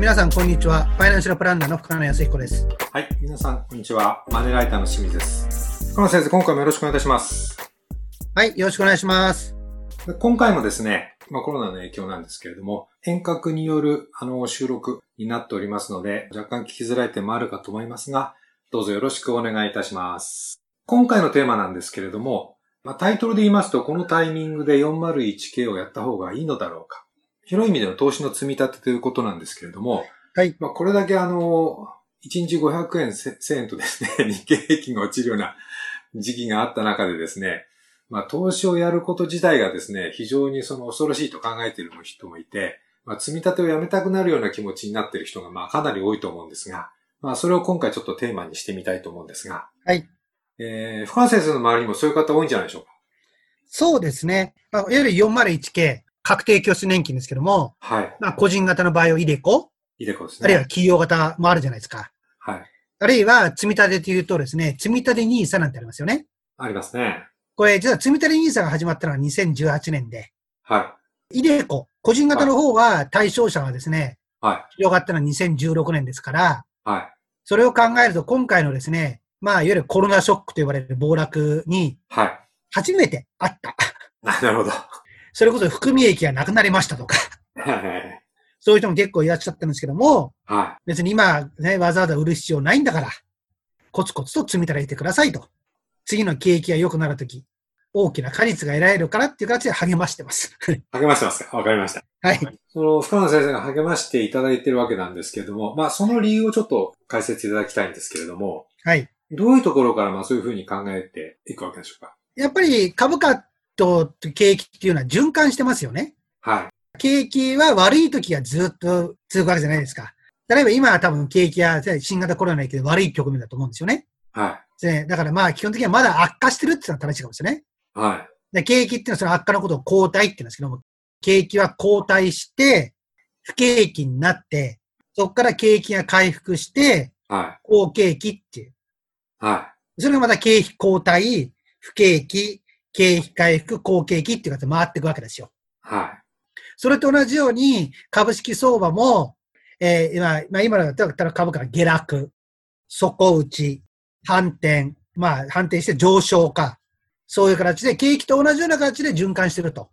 皆さん、こんにちは。ファイナンシャルプランナーの深野康彦です。はい。皆さん、こんにちは。マネーライターの清水です。深野先生、今回もよろしくお願いいたします。はい、よろしくお願いします。で今回もですね、まあコロナの影響なんですけれども、遠隔によるあの収録になっておりますので、若干聞きづらい点もあるかと思いますが、どうぞよろしくお願いいたします。今回のテーマなんですけれども、まあ、タイトルで言いますと、このタイミングで 401K をやった方がいいのだろうか。広い意味での投資の積み立てということなんですけれども、はい。まあ、これだけあの、1日500円1000円とですね、日経平均が落ちるような時期があった中でですね、まあ、投資をやること自体がですね、非常にその恐ろしいと考えている人もいて、まあ、積み立てをやめたくなるような気持ちになっている人が、まあ、かなり多いと思うんですが、まあ、それを今回ちょっとテーマにしてみたいと思うんですが、はい。えー、深谷先生の周りにもそういう方多いんじゃないでしょうか？そうですね。まあ、いわゆる 401K、確定拠出年金ですけども、はい。まあ、個人型の場合はイデコ、いでこですね。あるいは企業型もあるじゃないですか。はい。あるいは積み立てというとですね、積み立て NISA なんてありますよね。ありますね。これ、実は積み立て NISA が始まったのは2018年で、はイデコ、個人型の方は対象者がですね、い。はい。広がったのは2016年ですから、はい。それを考えると今回のですね、まあ、いわゆるコロナショックと言われる暴落にはい。初めてあった。あ なるほど。それこそ含み益がなくなりましたとか、はい。そういう人も結構いらっしゃったんですけども、は別に今ね、わざわざ売る必要ないんだから、コツコツと積み立ててくださいと。次の景気が良くなるとき、大きな果実が得られるからっていう形で励ましてます。い。励ましてますか？わかりました。はい。その、深野先生が励ましていただいているわけなんですけれども、まあ、その理由をちょっと解説いただきたいんですけれども、はい。どういうところからまあそういうふうに考えていくわけでしょうか？やっぱり株価と景気っていうのは循環してますよね。はい。景気は悪い時がずっと続くわけじゃないですか。例えば今は多分景気は新型コロナの影響で悪い局面だと思うんですよね。はでだからまあ基本的にはまだ悪化してるっていうのは正しいかもしれない。い。はい。で景気っていうのはその悪化のことを後退って言うんですけども、景気は後退して、不景気になって、そこから景気が回復して、はい。好景気っていう。はそれがまた景気後退、不景気、景気回復、好景気っていう形で回っていくわけですよ。い。はい。それと同じように、株式相場も、えー今、まあ、今だったら株価が下落、底打ち、反転、まあ、反転して上昇か、そういう形で、景気と同じような形で循環してると。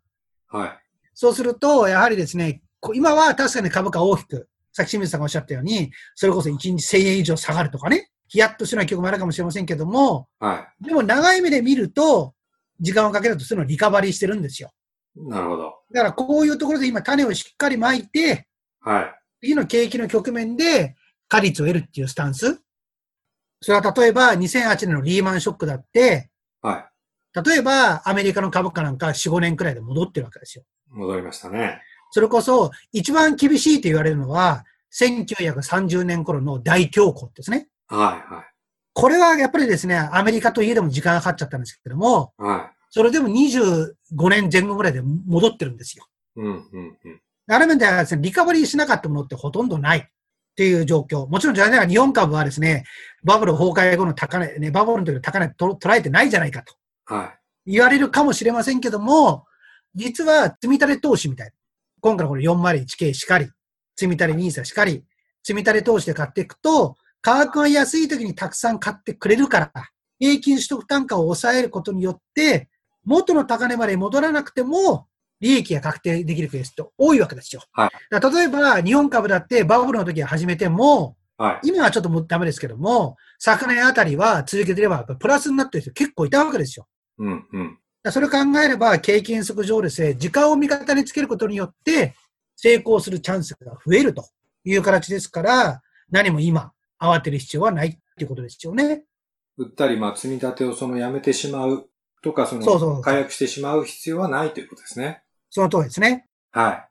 はい。そうすると、やはりですね、こ今は確かに株価大きく、さっき清水さんがおっしゃったように、それこそ1日1000円以上下がるとかね、ヒヤッとするような曲もあるかもしれませんけども、はでも長い目で見ると、時間をかけるとそれのリカバリーしてるんですよ。い。なるほど。だからこういうところで今種をしっかりまいて、はい。次の景気の局面で果実を得るっていうスタンス。それは例えば2008年のリーマンショックだって、は例えばアメリカの株価なんか4、5年くらいで戻ってるわけですよ。い。戻りましたね。それこそ一番厳しいと言われるのは1930年頃の大恐慌ですね。はい。はこれはやっぱりですね、アメリカといえども時間がかかっちゃったんですけども、い。はそれでも25年前後ぐらいで戻ってるんですよ。い。うん、うん、うん。ある面ではですね、リカバリーしなかったものってほとんどないっていう状況。もちろんじゃない日本株はですね、バブル崩壊後の高値、ね、バブルの時の高値と捉えてないじゃないかとは言われるかもしれませんけども、実は積み立て投資みたいな。今回のこれ 401K しかり、積み立て NISA しかり、積み立て投資で買っていくと、価格が安い時にたくさん買ってくれるから、平均取得単価を抑えることによって、元の高値まで戻らなくても、利益が確定できるケースって多いわけですよ。はい例えば、日本株だってバブルの時は始めても、い。はい。今はちょっともうダメですけども、昨年あたりは続けてれば、プラスになってる人結構いたわけですよ。うん、うん。それを考えれば、経験則上ですね、時間を味方につけることによって、成功するチャンスが増えるという形ですから、何も今、慌てる必要はないっていうことですよね。売ったり、まあ、積み立てをそのやめてしまうとか、その、そうそう解約してしまう必要はないということですね。その通りですね。はい。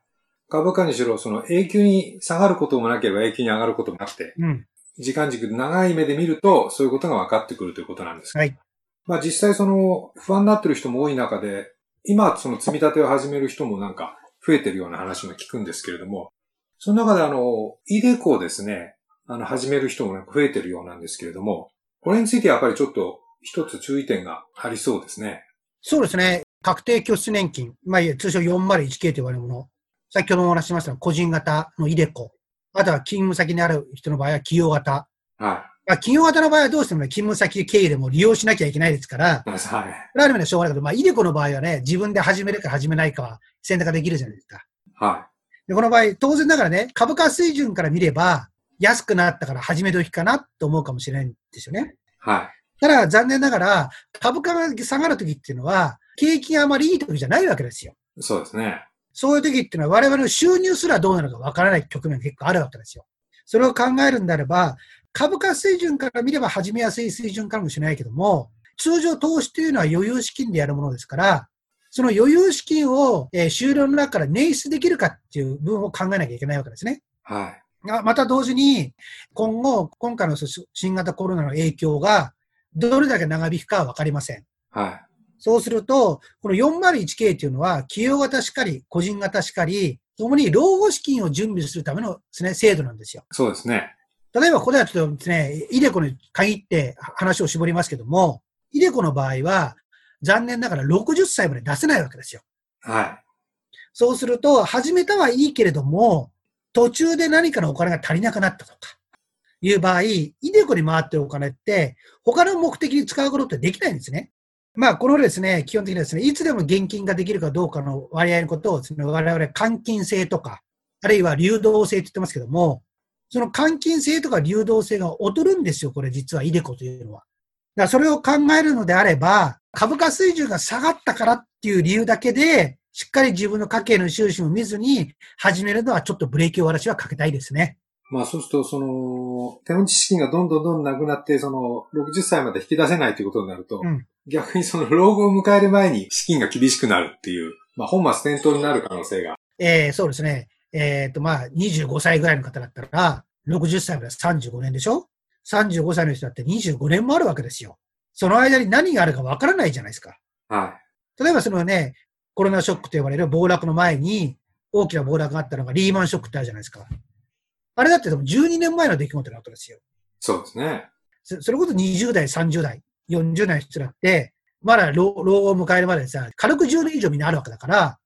株価にしろ、その永久に下がることもなければ永久に上がることもなくて、うん。時間軸で長い目で見ると、そういうことが分かってくるということなんです。はい。まあ実際その不安になってる人も多い中で、今その積み立てを始める人もなんか増えてるような話も聞くんですけれども、その中であの、イデコをですね、あの、始める人もなんか増えてるようなんですけれども、これについてやっぱりちょっと一つ注意点がありそうですね。そうですね。確定拠出年金。まあ、通称 401K と言われるもの。先ほどもお話ししましたが個人型のイデコ。あとは勤務先にある人の場合は企業型。はまあ、企業型の場合はどうしてもね、勤務先経由でも利用しなきゃいけないですから、い。はい。これはある意味でしょうがないけど、まあ、イデコの場合はね、自分で始めるか始めないかは選択ができるじゃないですか。はで、この場合、当然ながらね、株価水準から見れば、安くなったから始め時かなと思うかもしれないんですよね。い。はただ、残念ながら、株価が下がる時っていうのは、景気があまりいい時じゃないわけですよ。い。そうですね。そういう時っていうのは我々の収入すらどうなるかわからない局面が結構あるわけですよ。それを考えるんであれば、株価水準から見れば始めやすい水準かもしれないけども、通常投資というのは余裕資金でやるものですから、その余裕資金を、えー終了の中から捻出できるかっていう部分を考えなきゃいけないわけですね。はい。あまた同時に、今後、今回の新型コロナの影響がどれだけ長引くかはわかりません。はい。そうすると、この 401K というのは、企業型しかり、個人型しかり、ともに老後資金を準備するためのです、ね、制度なんですよ。そうですね。例えば、ここではちょっとですね、イデコに限って話を絞りますけども、イデコの場合は、残念ながら60歳まで出せないわけですよ。はそうすると、始めたはいいけれども、途中で何かのお金が足りなくなったとか、いう場合、イデコに回ってるお金って、他の目的に使うことってできないんですね。まあ、このですね、基本的にはですね、いつでも現金ができるかどうかの割合のことをですね、我々換金性とか、あるいは流動性って言ってますけども、その換金性とか流動性が劣るんですよ、これ実はイデコというのは。だからそれを考えるのであれば、株価水準が下がったからっていう理由だけで、しっかり自分の家計の収支を見ずに始めるのはちょっとブレーキを私はかけたいですね。い。まあそうすると、その、手持ち資金がどんどんどんどんなくなって、その、60歳まで引き出せないということになると、うん逆にその老後を迎える前に資金が厳しくなるっていう、まあ本末転倒になる可能性が。えー、そうですね。えっ、と、まあ、25歳ぐらいの方だったら、60歳まで35年でしょ ?35 歳の人だって25年もあるわけですよ。その間に何があるかわからないじゃないですか。は例えばそのね、コロナショックと呼ばれる暴落の前に大きな暴落があったのがリーマンショックってあるじゃないですか。あれだってでも12年前の出来事なわけですよ。い。そうですね。そそれこそ20代、30代、40代の人だって、まだ老老後を迎えるまでさ、軽く10年以上みんなあるわけだから、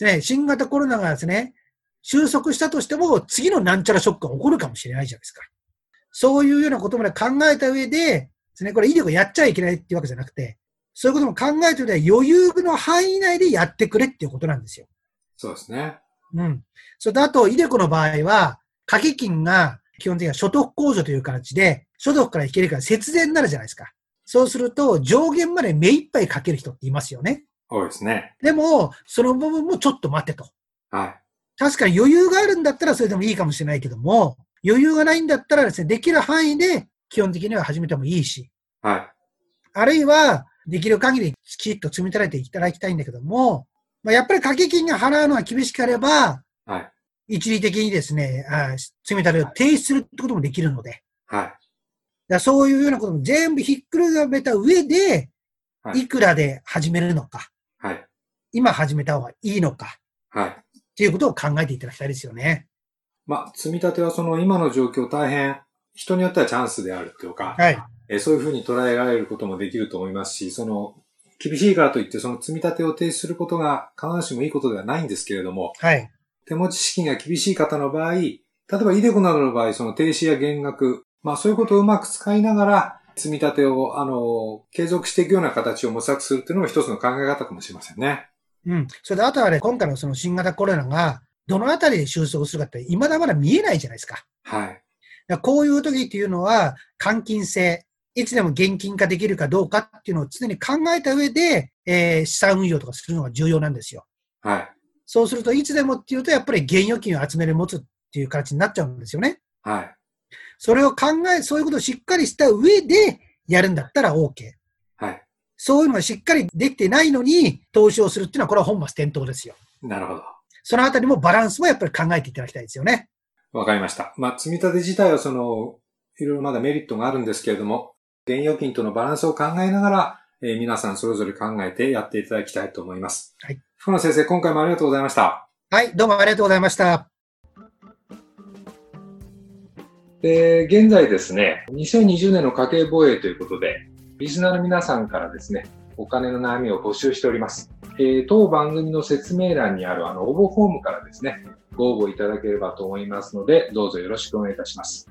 ね、新型コロナがですね、収束したとしても、次のなんちゃらショックが起こるかもしれないじゃないですか。そういうようなことまで考えた上で、ですね、これ、威力やっちゃいけないっていうわけじゃなくて、そういうことも考えた上で余裕の範囲内でやってくれっていうことなんですよ。そうですね。うん。それと、あと、イデコの場合は、掛け金が基本的には所得控除という形で、所得から引けるから節税になるじゃないですか。そうすると、上限まで目いっぱいかける人っていますよね。多いですね。でも、その部分もちょっと待ってと。はい。確かに余裕があるんだったらそれでもいいかもしれないけども、余裕がないんだったらですね、できる範囲で基本的には始めてもいいし、はい。あるいは、できる限りきちっと積み立てていただきたいんだけども、まあ、やっぱり掛け金が払うのは厳しければ、はい。一時的にですね、あ積み立てを停止するってこともできるので、はい。だそういうようなことも全部ひっくるめた上で、はいいくらで始めるのか、はい。今始めた方がいいのか、はい。っていうことを考えていただきたいですよね。まあ、積み立てはその今の状況大変、人によってはチャンスであるというか、はい。えーそういうふうに捉えられることもできると思いますし、その、厳しいからといってその積み立てを停止することが必ずしもいいことではないんですけれども、はい。手持ち資金が厳しい方の場合、例えばイデコなどの場合、その停止や減額、まあそういうことをうまく使いながら、積み立てを、あの、継続していくような形を模索するっていうのも一つの考え方かもしれませんね。うん。それであとはね、今回のその新型コロナが、どのあたりで収束するかって、未だまだ見えないじゃないですか。はい。こういう時っていうのは、換金性、いつでも現金化できるかどうかっていうのを常に考えた上で、えー資産運用とかするのが重要なんですよ。はい。そうすると、いつでもっていうと、やっぱり現預金を集める持つっていう形になっちゃうんですよね。はい。それを考え、そういうことをしっかりした上でやるんだったら OK。はい。そういうのがしっかりできてないのに投資をするっていうのは、これは本末転倒ですよ。なるほど。そのあたりもバランスもやっぱり考えていただきたいですよね。わかりました。まあ、積み立て自体はその、いろいろまだメリットがあるんですけれども、現預金とのバランスを考えながら、えー皆さんそれぞれ考えてやっていただきたいと思います。はい。福野先生、今回もありがとうございました。はい、どうもありがとうございました。で、現在ですね、2020年の家計防衛ということで、リスナーの皆さんからですね、お金の悩みを募集しております。えー当番組の説明欄にあるあの応募フォームからですね、ご応募いただければと思いますので、どうぞよろしくお願いいたします。